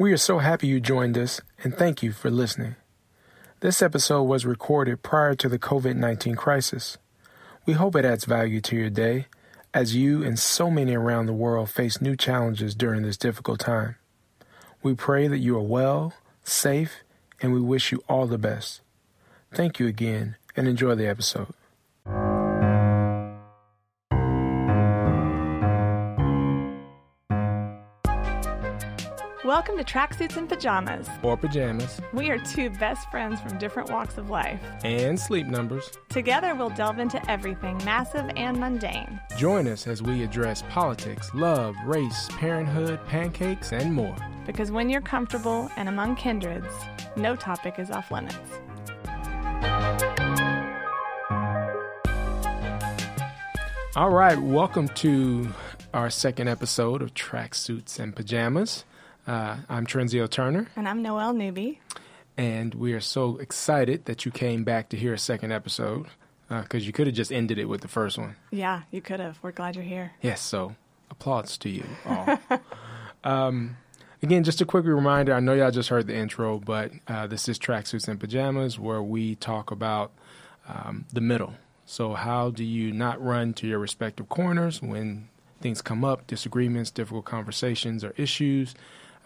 We are so happy you joined us and thank you for listening. This episode was recorded prior to the COVID 19 crisis. We hope it adds value to your day as you and so many around the world face new challenges during this difficult time. We pray that you are well, safe, and we wish you all the best. Thank you again and enjoy the episode. Welcome to Tracksuits and Pajamas. Or pajamas. We are two best friends from different walks of life. And sleep numbers. Together, we'll delve into everything massive and mundane. Join us as we address politics, love, race, parenthood, pancakes, and more. Because when you're comfortable and among kindreds, no topic is off limits. All right, welcome to our second episode of Tracksuits and Pajamas. Uh, I'm Trenzio Turner. And I'm Noelle Newby. And we are so excited that you came back to hear a second episode because uh, you could have just ended it with the first one. Yeah, you could have. We're glad you're here. Yes, so applause to you all. um, again, just a quick reminder I know y'all just heard the intro, but uh, this is Tracksuits and Pajamas where we talk about um, the middle. So, how do you not run to your respective corners when things come up, disagreements, difficult conversations, or issues?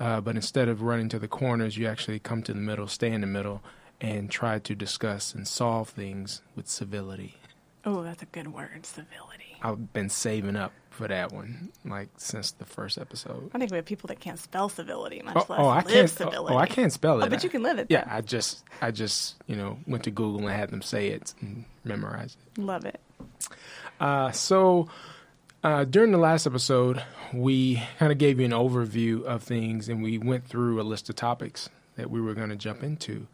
Uh, but instead of running to the corners, you actually come to the middle, stay in the middle, and try to discuss and solve things with civility. Oh, that's a good word, civility. I've been saving up for that one, like since the first episode. I think we have people that can't spell civility, much oh, less oh, I live can't, civility. Oh, I can't spell it. Oh, but you can live it. Yeah. I just, I just, you know, went to Google and had them say it and memorize it. Love it. Uh, so uh, during the last episode, we kind of gave you an overview of things and we went through a list of topics that we were going to jump into.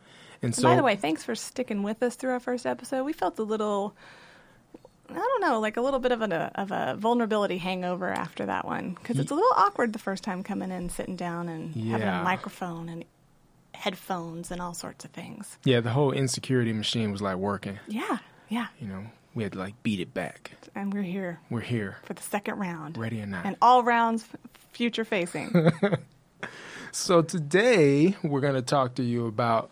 And so, By the way, thanks for sticking with us through our first episode. We felt a little, I don't know, like a little bit of a of a vulnerability hangover after that one because it's a little awkward the first time coming in, sitting down, and having a microphone and headphones and all sorts of things. yeah, the whole insecurity machine was like working. Yeah, yeah. You know, we had to like beat it back. And we're here We're here, for the second round, ready or not. and all rounds future facing. So today we're going to talk to you about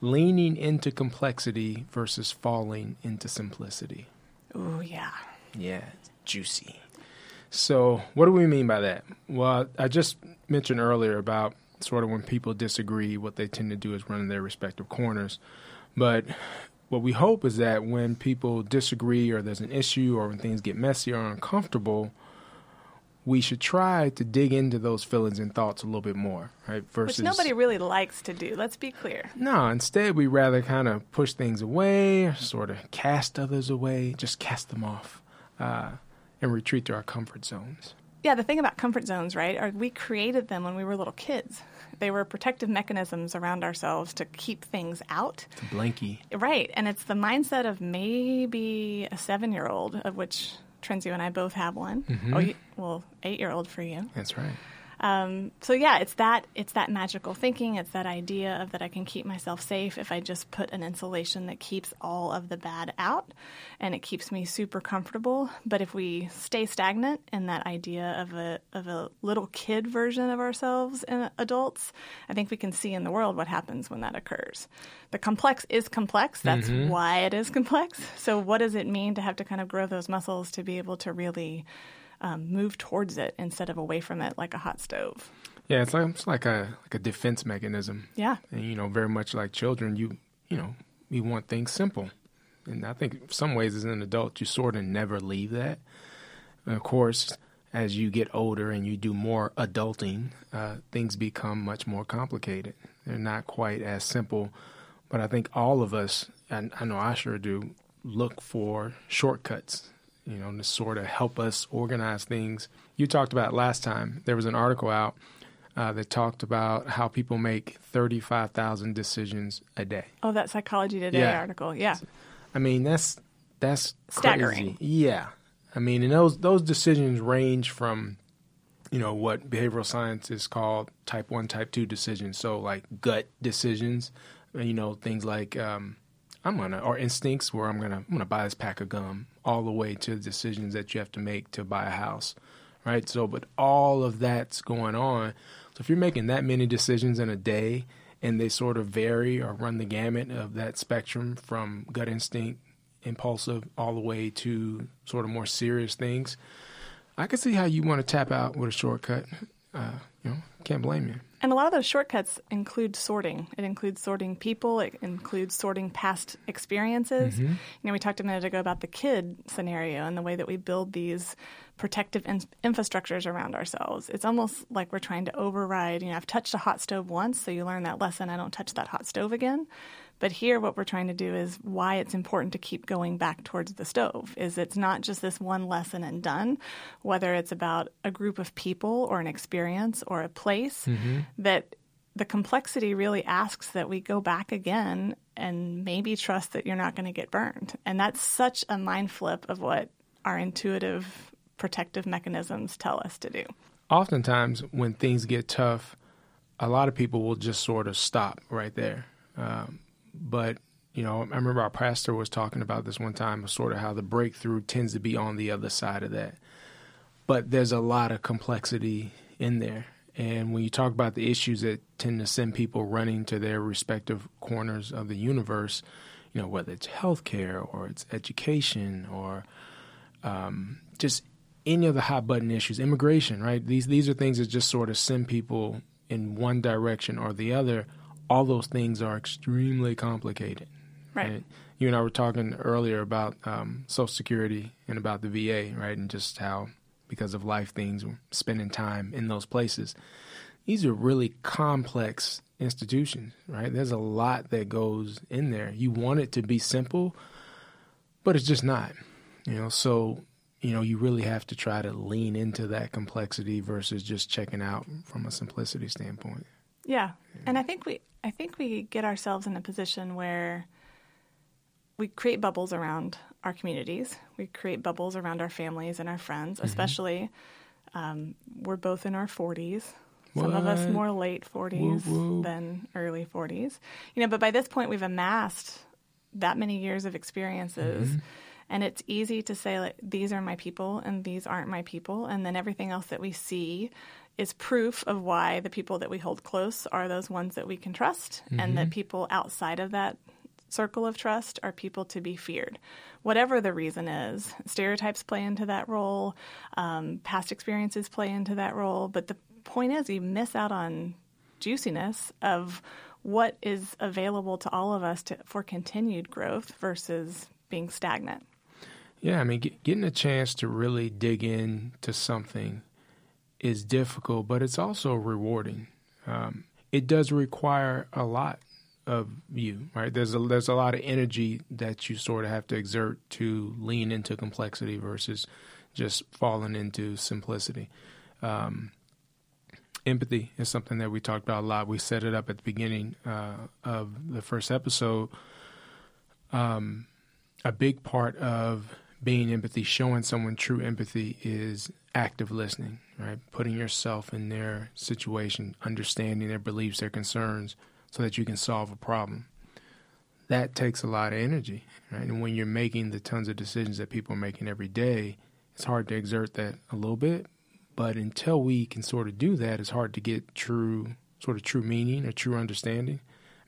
leaning into complexity versus falling into simplicity. oh yeah. Yeah, it's juicy. So, what do we mean by that? Well, I just mentioned earlier about sort of when people disagree, what they tend to do is run in their respective corners. But what we hope is that when people disagree or there's an issue or when things get messy or uncomfortable, we should try to dig into those feelings and thoughts a little bit more, right? Versus Which nobody really likes to do. Let's be clear. no, instead we rather kind of push things away, sort of cast others away, just cast them off, uh, and retreat to our comfort zones. Yeah, the thing about comfort zones, right, are we created them when we were little kids. They were protective mechanisms around ourselves to keep things out. It's a blankie. Right, and it's the mindset of maybe a seven year old, of which Trenzio and I both have one. Mm-hmm. Oh, you, well, eight year old for you. That's right. Um, so yeah, it's that it's that magical thinking. It's that idea of that I can keep myself safe if I just put an insulation that keeps all of the bad out, and it keeps me super comfortable. But if we stay stagnant in that idea of a of a little kid version of ourselves in adults, I think we can see in the world what happens when that occurs. The complex is complex. That's why it is complex. So what does it mean to have to kind of grow those muscles to be able to really um, move towards it instead of away from it like a hot stove. Yeah, it's like it's like a like a defense mechanism. Yeah. And you know, very much like children, you you know, we want things simple. And I think in some ways as an adult you sort of never leave that. And of course, as you get older and you do more adulting, uh, things become much more complicated. They're not quite as simple. But I think all of us, and I know I sure do, look for shortcuts, you know, to sort of help us organize things. You talked about last time, there was an article out uh, that talked about how people make 35,000 decisions a day. Oh, that Psychology Today Yeah. article. Yeah. I mean, that's that's Staggering. Crazy. Yeah, I mean, and those those decisions range from, you know, what behavioral science is called type one, type two decisions. So like gut decisions, you know, things like um, I'm gonna or instincts where I'm gonna I'm gonna buy this pack of gum, all the way to the decisions that you have to make to buy a house, right? So, but all of that's going on, So if you're making that many decisions in a day and they sort of vary or run the gamut of that spectrum from gut instinct, impulsive, all the way to sort of more serious things, I can see how you want to tap out with a shortcut. Uh, you know, can't blame you. And a lot of those shortcuts include sorting. It includes sorting people. It includes sorting past experiences. Mm-hmm. You know, we talked a minute ago about the kid scenario and the way that we build these protective in- infrastructures around ourselves. It's almost like we're trying to override. You know, I've touched a hot stove once, so you learn that lesson. I don't touch that hot stove again. But here, what we're trying to do is why it's important to keep going back towards the stove. Is it's not just this one lesson and done, whether it's about a group of people or an experience or a place, mm-hmm. that the complexity really asks that we go back again and maybe trust that you're not going to get burned. And that's such a mind flip of what our intuitive protective mechanisms tell us to do. Oftentimes, when things get tough, a lot of people will just sort of stop right there. Um, but you know, I remember our pastor was talking about this one time, sort of how the breakthrough tends to be on the other side of that. But there's a lot of complexity in there. And when you talk about the issues that tend to send people running to their respective corners of the universe, you know, whether it's healthcare or it's education or um, just any of the hot button issues, immigration, right? These these are things that just sort of send people in one direction or the other all those things are extremely complicated. Right. right? You and I were talking earlier about um, Social Security and about the VA, right? And just how, because of life things, spending time in those places. These are really complex institutions, right? There's a lot that goes in there. You want it to be simple, but it's just not. You know, so you know, you really have to try to lean into that complexity versus just checking out from a simplicity standpoint. Yeah. And I think we I think we get ourselves in a position where we create bubbles around our communities. We create bubbles around our families and our friends, mm-hmm. especially um, we're both in our 40s. What? Some of us more late 40s woo, woo. than early 40s. You know, but by this point we've amassed that many years of experiences. Mm-hmm. And it's easy to say like these are my people and these aren't my people and then everything else that we see is proof of why the people that we hold close are those ones that we can trust, mm-hmm. and that mm-hmm. people outside of that circle of trust are people to be feared. Whatever the reason is, stereotypes play into that role, um, past experiences play into that role, but the point is, you miss out on juiciness of what is available to all of us to, for continued growth versus being stagnant. Yeah, I mean, get, getting a chance to really dig in to something is difficult, but it's also rewarding. Um, it does require a lot of you, right? There's a there's a lot of energy that you sort of have to exert to lean into complexity versus just falling into simplicity. Um, empathy is something that we talked about a lot. We set it up at the beginning uh, of the first episode. Um, a big part of being empathy, showing someone true empathy, is active listening, right? Putting yourself in their situation, understanding their beliefs, their concerns, so that you can solve a problem. That takes a lot of energy, right? And when you're making the tons of decisions that people are making every day, it's hard to exert that a little bit. But until we can sort of do that, it's hard to get true, sort of true meaning or true understanding.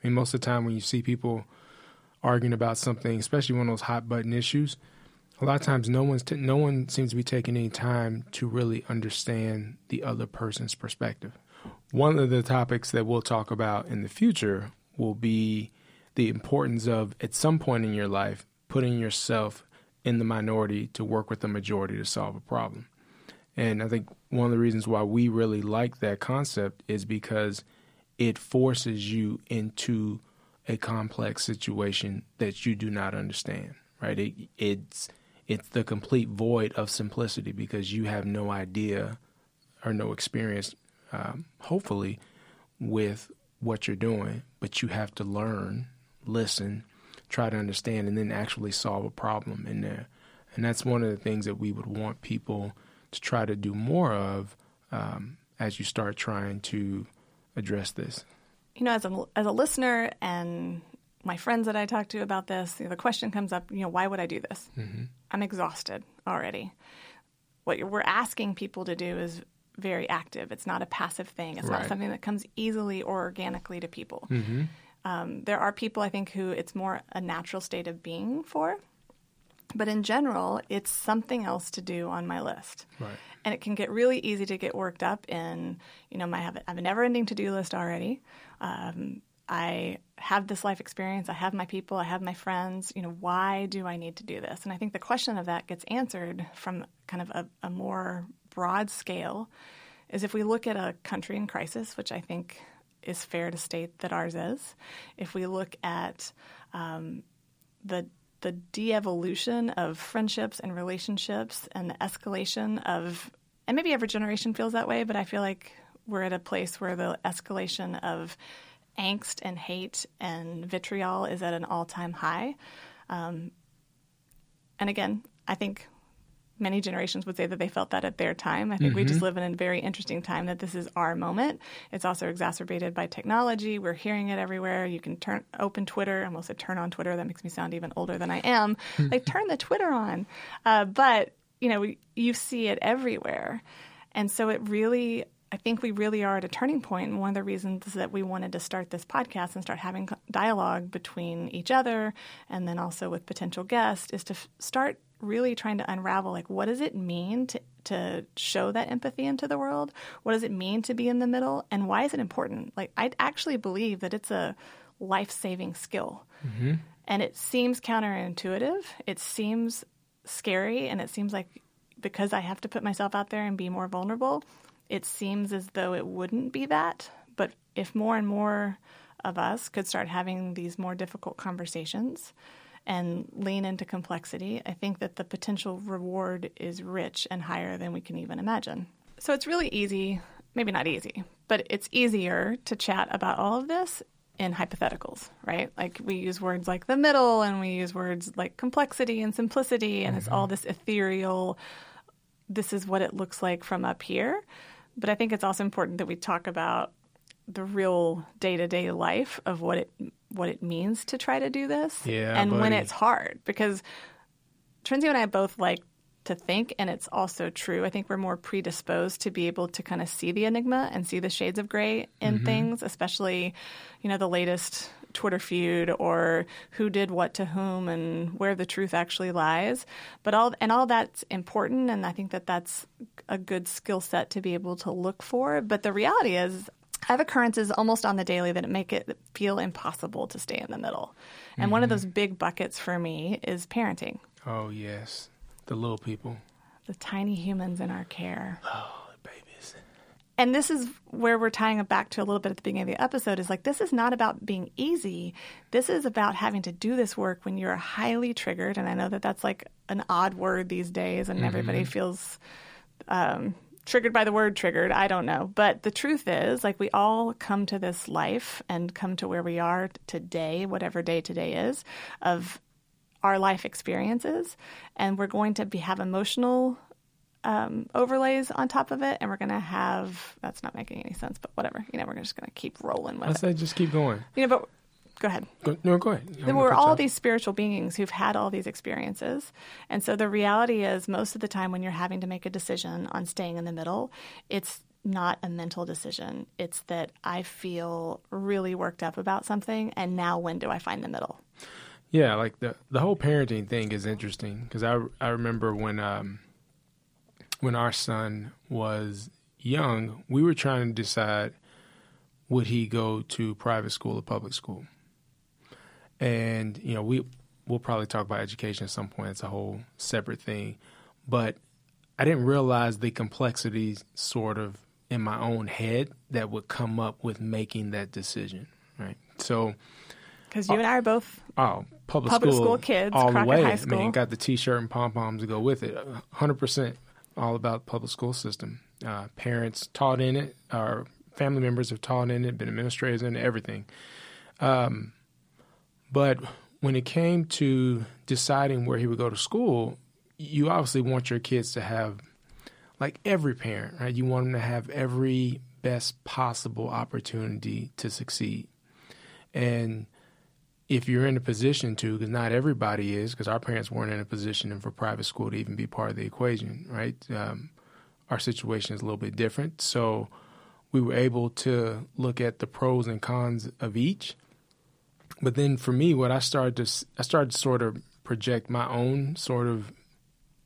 I mean, most of the time when you see people arguing about something, especially one of those hot button issues, a lot of times no one's t- no one seems to be taking any time to really understand the other person's perspective. One of the topics that we'll talk about in the future will be the importance of at some point in your life putting yourself in the minority to work with the majority to solve a problem. And I think one of the reasons why we really like that concept is because it forces you into a complex situation that you do not understand, right? It, it's it's the complete void of simplicity because you have no idea or no experience, um, hopefully, with what you're doing, but you have to learn, listen, try to understand, and then actually solve a problem in there. And that's one of the things that we would want people to try to do more of um, as you start trying to address this. You know, as a as a listener and my friends that I talk to about this, you know, the question comes up, you know, why would I do this? Mm-hmm. I'm exhausted already. What we're asking people to do is very active. It's not a passive thing. It's Right. not something that comes easily or organically to people. Mm-hmm. Um, there are people I think who it's more a natural state of being for, but in general, it's something else to do on my list. Right. And it can get really easy to get worked up in, you know, my I have, a- I have a never-ending to-do list already. Um, I have this life experience. I have my people. I have my friends. You know, why do I need to do this? And I think the question of that gets answered from kind of a, a more broad scale. Is if we look at a country in crisis, which I think is fair to state that ours is. If we look at um, the the de-evolution of friendships and relationships and the escalation of and maybe every generation feels that way but i feel like we're at a place where the escalation of angst and hate and vitriol is at an all-time high um, and again i think many generations would say that they felt that at their time. I think we just live in a very interesting time that this is our moment. It's also exacerbated by technology. We're hearing it everywhere. You can turn open Twitter. I almost said turn on Twitter. That makes me sound even older than I am. like turn the Twitter on. Uh, but you know, we, you see it everywhere, and so it really. I think we really are at a turning point, and one of the reasons that we wanted to start this podcast and start having dialogue between each other and then also with potential guests is to f- start really trying to unravel like what does it mean to to show that empathy into the world? What does it mean to be in the middle? And why is it important? Like I actually believe that it's a life-saving skill. Mm-hmm. And it seems counterintuitive. It seems scary and it seems like because I have to put myself out there and be more vulnerable, it seems as though it wouldn't be that. But if more and more of us could start having these more difficult conversations and lean into complexity, I think that the potential reward is rich and higher than we can even imagine. So it's really easy, maybe not easy, but it's easier to chat about all of this in hypotheticals, right? Like we use words like the middle and we use words like complexity and simplicity, and it's mm-hmm. all this ethereal, this is what it looks like from up here. But I think it's also important that we talk about the real day-to-day life of what it what it means to try to do this Yeah, and when it's hard because Trinzy and I both like to think, and it's also true. I think we're more predisposed to be able to kind of see the enigma and see the shades of gray in Mm-hmm. things, especially, you know, the latest Twitter feud or who did what to whom and where the truth actually lies. But all and all that's important, and I think that that's a good skill set to be able to look for. But the reality is. I have occurrences almost on the daily that make it feel impossible to stay in the middle. And one of mm-hmm. those big buckets for me is parenting Oh yes, the little people. the tiny humans in our care. Oh. And this is where we're tying it back to a little bit at the beginning of the episode is like, this is not about being easy. This is about having to do this work when you're highly triggered. And I know that that's like an odd word these days, and everybody feels um, triggered by the word triggered. I don't know. But the truth is, like, we all come to this life and come to where we are today, whatever day today is, of our life experiences. And we're going to be, have emotional um, overlays on top of it, and we're going to have that's not making any sense, but whatever. You know, we're just going to keep rolling with it. I it. say just keep going. You know, but go ahead. Go, no, go ahead. I'm gonna we're all these spiritual beings who've had all these experiences. And so the reality is, most of the time when you're having to make a decision on staying in the middle, it's not a mental decision. It's that I feel really worked up about something, and now when do I find the middle? Yeah, like the the whole parenting thing is interesting because I I remember when um when our son was young, we were trying to decide would he go to private school or public school, and you know we we'll probably talk about education at some point. It's a whole separate thing, but I didn't realize the complexities sort of in my own head that would come up with making that decision. Right, so. Because you uh, and I are both Oh, public, Public school, school kids, all the way. High I mean, got the T-shirt and pom poms to go with it. Hundred percent, all about the public school system. Uh, parents taught in it. Our family members have taught in it. Been administrators in it, everything. Um, but when it came to deciding where he would go to school, you obviously want your kids to have, like every parent, right? You want them to have every best possible opportunity to succeed, and if you're in a position to, because not everybody is, because our parents weren't in a position for private school to even be part of the equation, right? Um, our situation is a little bit different. So we were able to look at the pros and cons of each. But then for me, what I started to I started to sort of project my own sort of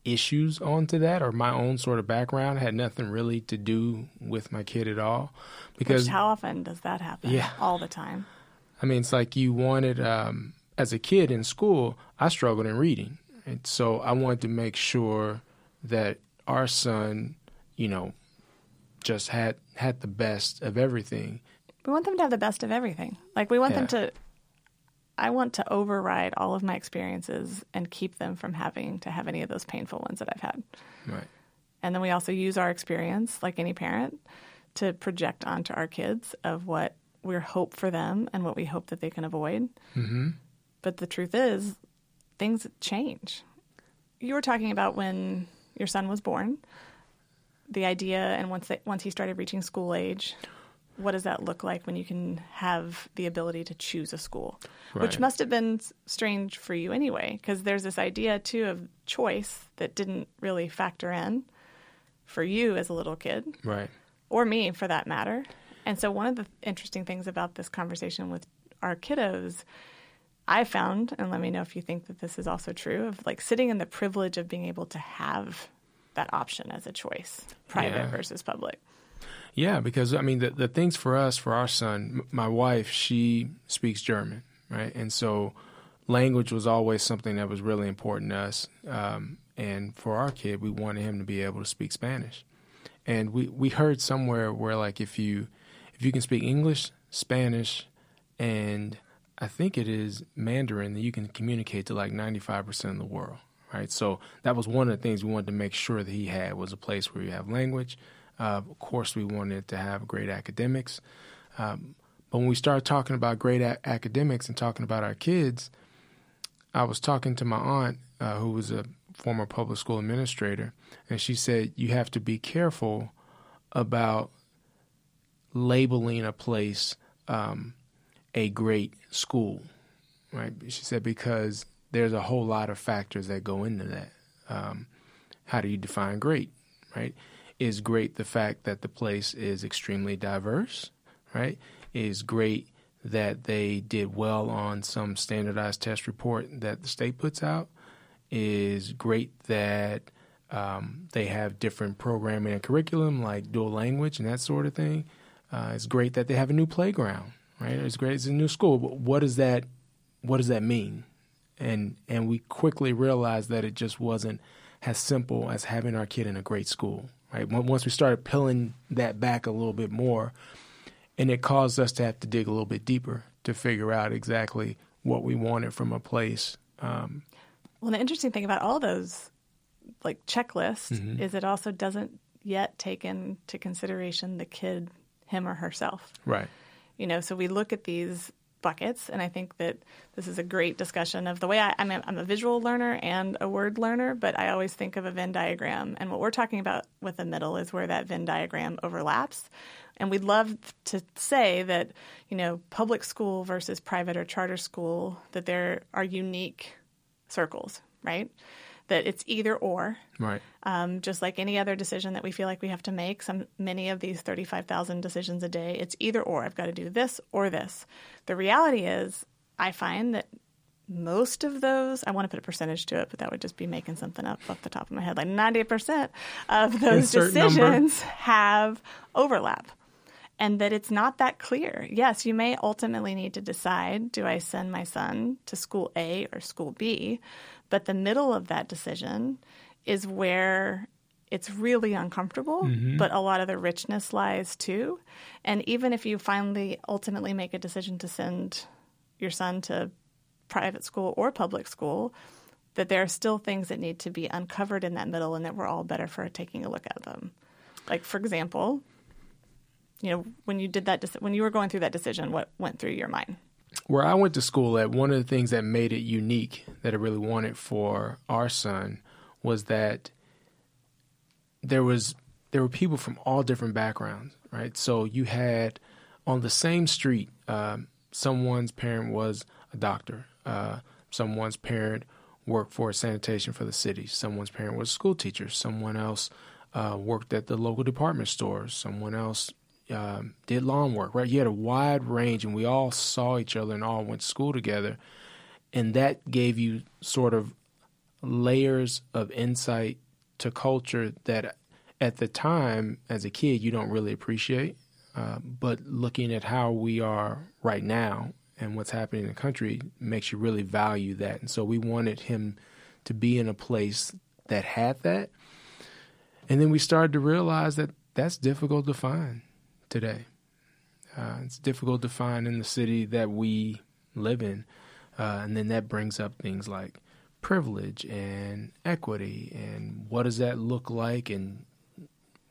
issues onto that or my own sort of background had nothing really to do with my kid at all because Which, how often does that happen yeah all the time i mean it's like you wanted um, as a kid in school i struggled in reading and so i wanted to make sure that our son you know just had had the best of everything we want them to have the best of everything like we want yeah. them to I want to override all of my experiences and keep them from having to have any of those painful ones that I've had. Right. And then we also use our experience, like any parent, to project onto our kids of what we hope for them and what we hope that they can avoid. Mm-hmm. But the truth is, things change. You were talking about when your son was born, the idea, and once they, once he started reaching school age, what does that look like when you can have the ability to choose a school? Right. Which must have been strange for you anyway, because there's this idea too of choice that didn't really factor in for you as a little kid. Right. Or me for that matter. And so one of the interesting things about this conversation with our kiddos I found, and let me know if you think that this is also true, of like sitting in the privilege of being able to have that option as a choice, private yeah. versus public. Yeah, because I mean the the things for us for our son, my wife, she speaks German, right, and so language was always something that was really important to us. Um, and for our kid, we wanted him to be able to speak Spanish. And we we heard somewhere where like if you if you can speak English, Spanish, and I think it is Mandarin, that you can communicate to like 95% of the world, right? So that was one of the things we wanted to make sure that he had was a place where you have language, uh, of course, we wanted to have great academics. Um, but when we started talking about great a- academics and talking about our kids, I was talking to my aunt, uh, who was a former public school administrator, and she said, You have to be careful about labeling a place um, a great school, right? She said, Because there's a whole lot of factors that go into that. Um, how do you define great, right? is great the fact that the place is extremely diverse, right? Is great that they did well on some standardized test report that the state puts out. Is great that um, they have different programming and curriculum like dual language and that sort of thing. Uh, it's great that they have a new playground, right? It's great. It's a new school. But what does that what does that mean? And and we quickly realized that it just wasn't as simple as having our kid in a great school right? Once we started peeling that back a little bit more, and it caused us to have to dig a little bit deeper to figure out exactly what we wanted from a place. Um, well, the interesting thing about all those like checklists mm-hmm. is it also doesn't yet take into consideration the kid, him or herself. Right. You know, so we look at these buckets. And I think that this is a great discussion of the way I, am a, I'm a visual learner and a word learner, but I always think of a Venn diagram. And what we're talking about with the middle is where that Venn diagram overlaps. And we'd love to say that, you know, public school versus private or charter school, that there are unique circles, right? That it's either or. Right. Um, just like any other decision that we feel like we have to make, some many of these thirty-five thousand decisions a day, it's either or. I've got to do this or this. The reality is, I find that most of those, I want to put a percentage to it, but that would just be making something up off the top of my head. Like ninety percent of those decisions number. have overlap and that it's not that clear. Yes, you may ultimately need to decide do I send my son to school A or school B? But the middle of that decision is where it's really uncomfortable, mm-hmm. but a lot of the richness lies too. And even if you finally ultimately make a decision to send your son to private school or public school, that there are still things that need to be uncovered in that middle and that we're all better for taking a look at them. Like, for example, you know, when you did that, when you were going through that decision, what went through your mind? Where I went to school at, one of the things that made it unique that I really wanted for our son was that there was there were people from all different backgrounds, right? So you had on the same street, um, someone's parent was a doctor, uh, someone's parent worked for sanitation for the city, someone's parent was a school teacher, someone else uh, worked at the local department stores. Someone else um, did lawn work, right? You had a wide range, and we all saw each other and all went to school together. And that gave you sort of layers of insight to culture that at the time, as a kid, you don't really appreciate. Uh, but looking at how we are right now and what's happening in the country makes you really value that. And so we wanted him to be in a place that had that. And then we started to realize that that's difficult to find today. Uh, it's difficult to find in the city that we live in. Uh, and then that brings up things like privilege and equity and what does that look like and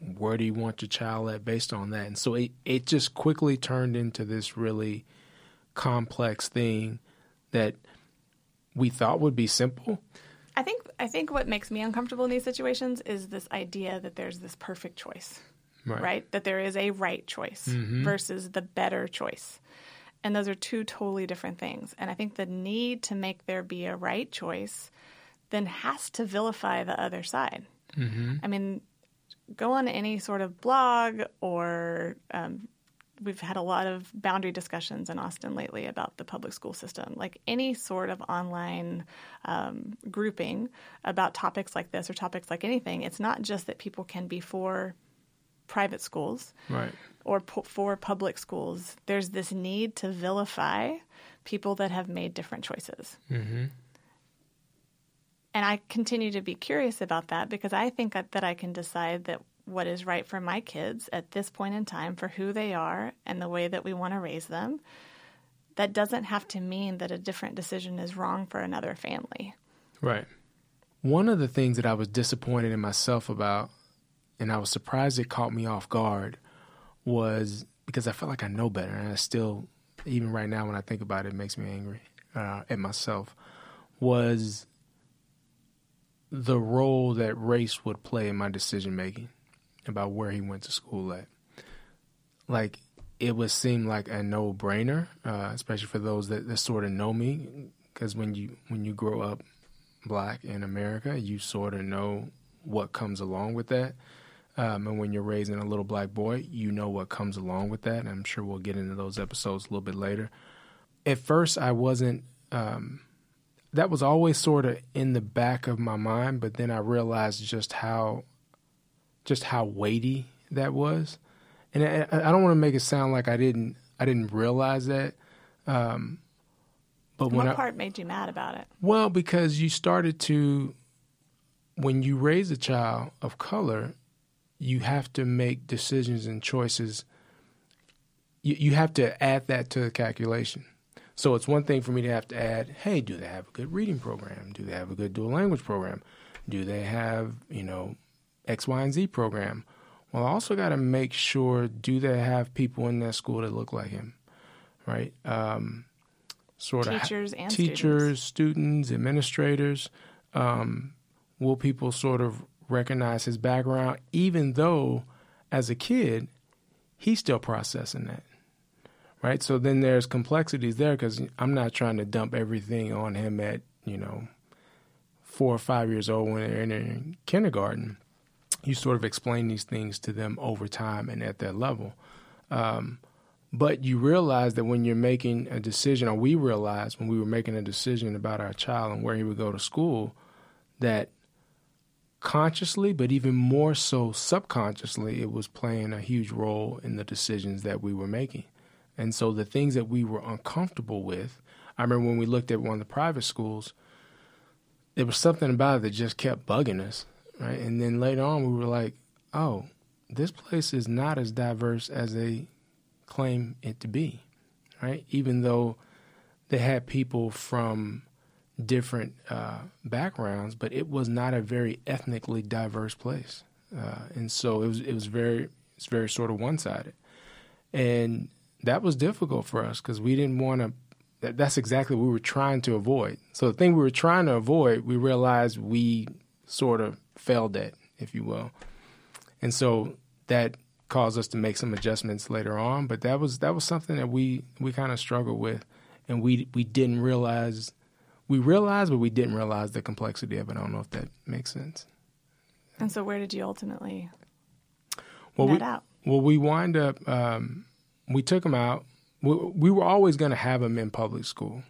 where do you want your child at based on that. And so it, it just quickly turned into this really complex thing that we thought would be simple. I think I think what makes me uncomfortable in these situations is this idea that there's this perfect choice. Right. right? That there is a right choice mm-hmm. versus the better choice. And those are two totally different things. And I think the need to make there be a right choice then has to vilify the other side. Mm-hmm. I mean, go on any sort of blog or um, we've had a lot of boundary discussions in Austin lately about the public school system. Like any sort of online um, grouping about topics like this or topics like anything, it's not just that people can be for private schools right. or po- for public schools. There's this need to vilify people that have made different choices. Mm-hmm. And I continue to be curious about that because I think that I can decide that what is right for my kids at this point in time for who they are and the way that we want to raise them. That doesn't have to mean that a different decision is wrong for another family. Right. One of the things that I was disappointed in myself about and I was surprised it caught me off guard was because I felt like I know better, and I still, even right now when I think about it, it makes me angry uh, at myself. Was the role that race would play in my decision making about where he went to school at? Like it would seem like a no brainer, uh, especially for those that, that sort of know me, because when you when you grow up black in America, you sort of know what comes along with that. Um, and when you're raising a little black boy, you know what comes along with that. And I'm sure we'll get into those episodes a little bit later. At first, I wasn't. Um, that was always sort of in the back of my mind, but then I realized just how, just how weighty that was. And I, I don't want to make it sound like I didn't. I didn't realize that. Um, but what part I, made you mad about it? Well, because you started to, when you raise a child of color, you have to make decisions and choices. You, you have to add that to the calculation. So it's one thing for me to have to add, hey, do they have a good reading program? Do they have a good dual language program? Do they have, you know, X, Y, and Z program? Well, I also got to make sure, do they have people in that school that look like him, right? Um, sort of teachers and teachers, students, students administrators. Um, will people sort of recognize his background, even though as a kid, he's still processing that. Right? So then there's complexities there because I'm not trying to dump everything on him at, you know, four or five years old when they're in kindergarten. You sort of explain these things to them over time and at their level. Um, but you realize that when you're making a decision, or we realized when we were making a decision about our child and where he would go to school, that consciously, but even more so subconsciously, it was playing a huge role in the decisions that we were making. And so the things that we were uncomfortable with, I remember when we looked at one of the private schools, there was something about it that just kept bugging us, right? And then later on, we were like, oh, this place is not as diverse as they claim it to be, right? Even though they had people from different uh, backgrounds, but it was not a very ethnically diverse place, uh, and so it was it was very it's very sort of one sided, and that was difficult for us because we didn't want to. That, that's exactly what we were trying to avoid. So the thing we were trying to avoid, we realized we sort of failed at, if you will, and so that caused us to make some adjustments later on. But that was that was something that we we kind of struggled with, and we we didn't realize we realized, but we didn't realize the complexity of it. I don't know if that makes sense. And so, where did you ultimately well, net we, out? Well, we wind up. Um, we took them out. We, we were always going to have them in public school.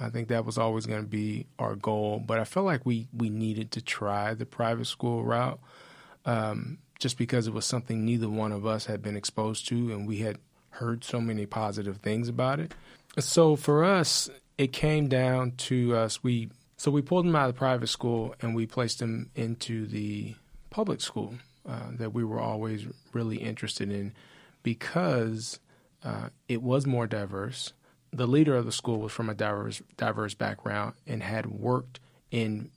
I think that was always going to be our goal. But I felt like we we needed to try the private school route, um, just because it was something neither one of us had been exposed to, and we had heard so many positive things about it. So for us, it came down to us. We so we pulled him out of the private school and we placed him into the public school uh, that we were always really interested in because uh, it was more diverse. The leader of the school was from a diverse diverse background and had worked in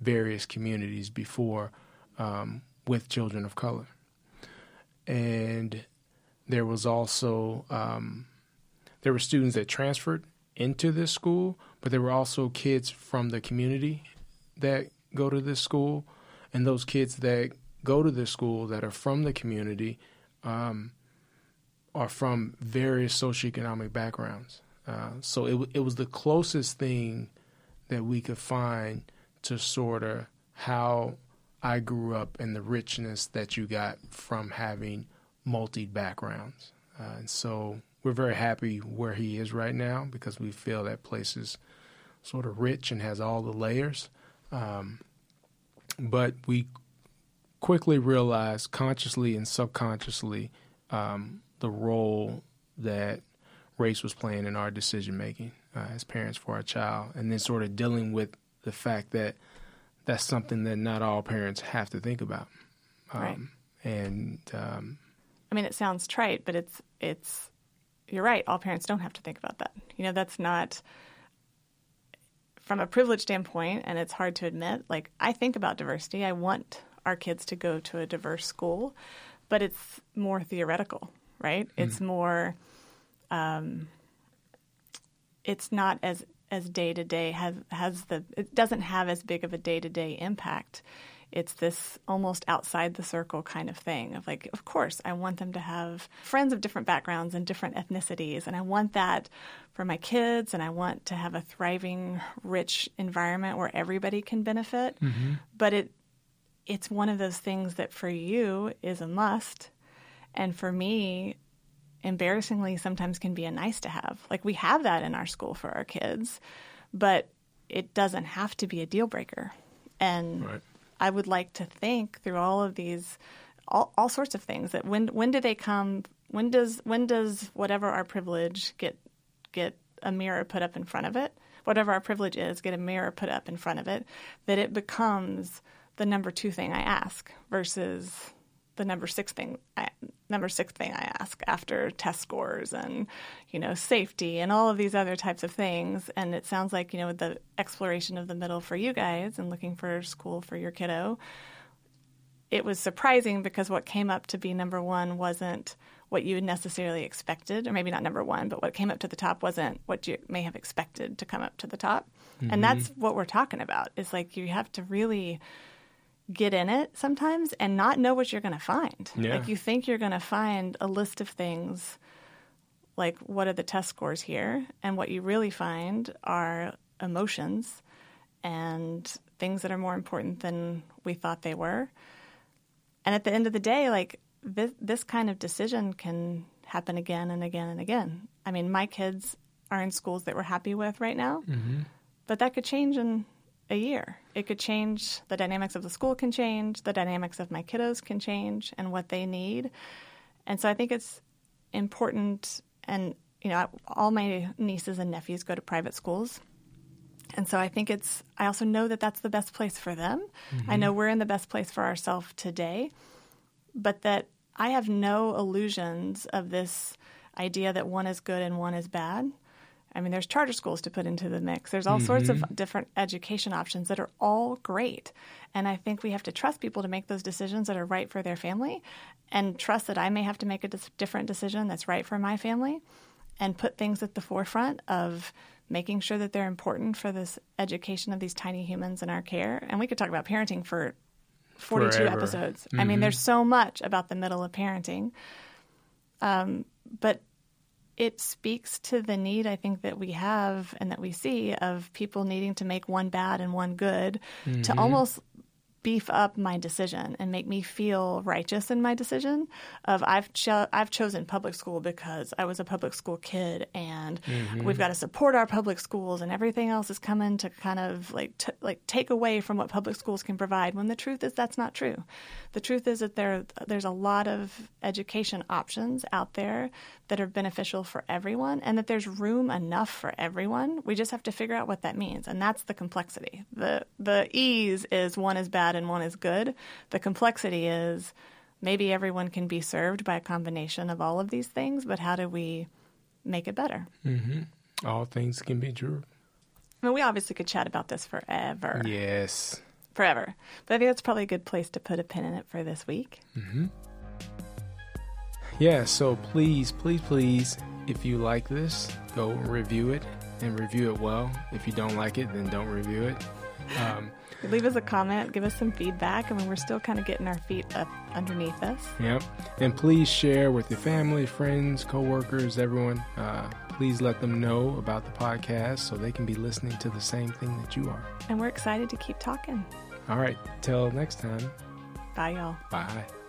various communities before um, with children of color, and there was also um, there were students that transferred into this school, but there were also kids from the community that go to this school, and those kids that go to this school that are from the community um, are from various socioeconomic backgrounds. Uh, so it it was the closest thing that we could find to sort of how I grew up and the richness that you got from having multi backgrounds. Uh, and so we're very happy where he is right now because we feel that place is sort of rich and has all the layers. Um, but we quickly realized, consciously and subconsciously, um, the role that race was playing in our decision making uh, as parents for our child, and then sort of dealing with the fact that that's something that not all parents have to think about. Um, right. And um, I mean, it sounds trite, but it's it's you're right. All parents don't have to think about that. You know, that's not from a privilege standpoint, and it's hard to admit. Like, I think about diversity. I want our kids to go to a diverse school, but it's more theoretical, right? Mm. It's more. Um, it's not as as day to day has has the it doesn't have as big of a day to day impact it's this almost outside the circle kind of thing of like, of course, I want them to have friends of different backgrounds and different ethnicities. And I want that for my kids. And I want to have a thriving, rich environment where everybody can benefit. Mm-hmm. But it, it's one of those things that for you is a must. And for me, embarrassingly, sometimes can be a nice to have. Like we have that in our school for our kids, but it doesn't have to be a deal breaker. And right. I would like to think through all of these, all, all sorts of things. That when when do they come? When does when does whatever our privilege get get a mirror put up in front of it? Whatever our privilege is, get a mirror put up in front of it. That it becomes the number two thing I ask versus the number six thing I, number six thing I ask after test scores and you know safety and all of these other types of things. And it sounds like you know the exploration of the middle for you guys and looking for school for your kiddo. It was surprising because what came up to be number one wasn't what you necessarily expected, or maybe not number one, but what came up to the top wasn't what you may have expected to come up to the top. Mm-hmm. And that's what we're talking about. Is like you have to really get in it sometimes and not know what you're going to find. Yeah. Like you think you're going to find a list of things like what are the test scores here and what you really find are emotions and things that are more important than we thought they were. And at the end of the day like this this kind of decision can happen again and again and again. I mean, my kids are in schools that we're happy with right now. Mm-hmm. But that could change in a year. It could change, the dynamics of the school can change, the dynamics of my kiddos can change, and what they need. And so I think it's important, and you know, all my nieces and nephews go to private schools. And so I think it's, I also know that that's the best place for them. Mm-hmm. I know we're in the best place for ourselves today, but that I have no illusions of this idea that one is good and one is bad. I mean, there's charter schools to put into the mix. There's all mm-hmm. sorts of mm-hmm. different education options that are all great. And I think we have to trust people to make those decisions that are right for their family and trust that I may have to make a different decision that's right for my family and put things at the forefront of making sure that they're important for this education of these tiny humans in our care. And we could talk about parenting for 42 Forever. episodes. Mm-hmm. I mean, mm-hmm. there's so much about the middle of parenting. Um, but it speaks to the need I think that we have and that we see of people needing to make one bad and one good mm-hmm. to almost beef up my decision and make me feel righteous in my decision of I've cho- I've chosen public school because I was a public school kid and mm-hmm. we've got to support our public schools and everything else is coming to kind of like t- like take away from what public schools can provide when the truth is that's not true. The truth is that there there's a lot of education options out there that are beneficial for everyone and that there's room enough for everyone. We just have to figure out what that means and that's the complexity. The the ease is one is bad bad and one is good. The complexity is maybe everyone can be served by a combination of all of these things, but how do we make it better? Mm-hmm. All things can be true. I mean, we obviously could chat about this forever. Yes. Forever. But I think that's probably a good place to put a pin in it for this week. Mm-hmm. Yeah, so please, please, please, if you like this, go review it and review it well. If you don't like it, then don't review it. Um, Leave us a comment, give us some feedback. I mean, we're still kind of getting our feet up underneath us. Yep. And please share with your family, friends, coworkers, everyone. Uh, please let them know about the podcast so they can be listening to the same thing that you are. And we're excited to keep talking. All right. Till next time. Bye, y'all. Bye.